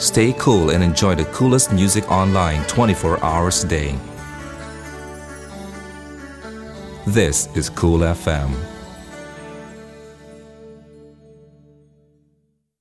Stay cool and enjoy the coolest music online 24 hours a day. This is Cool FM.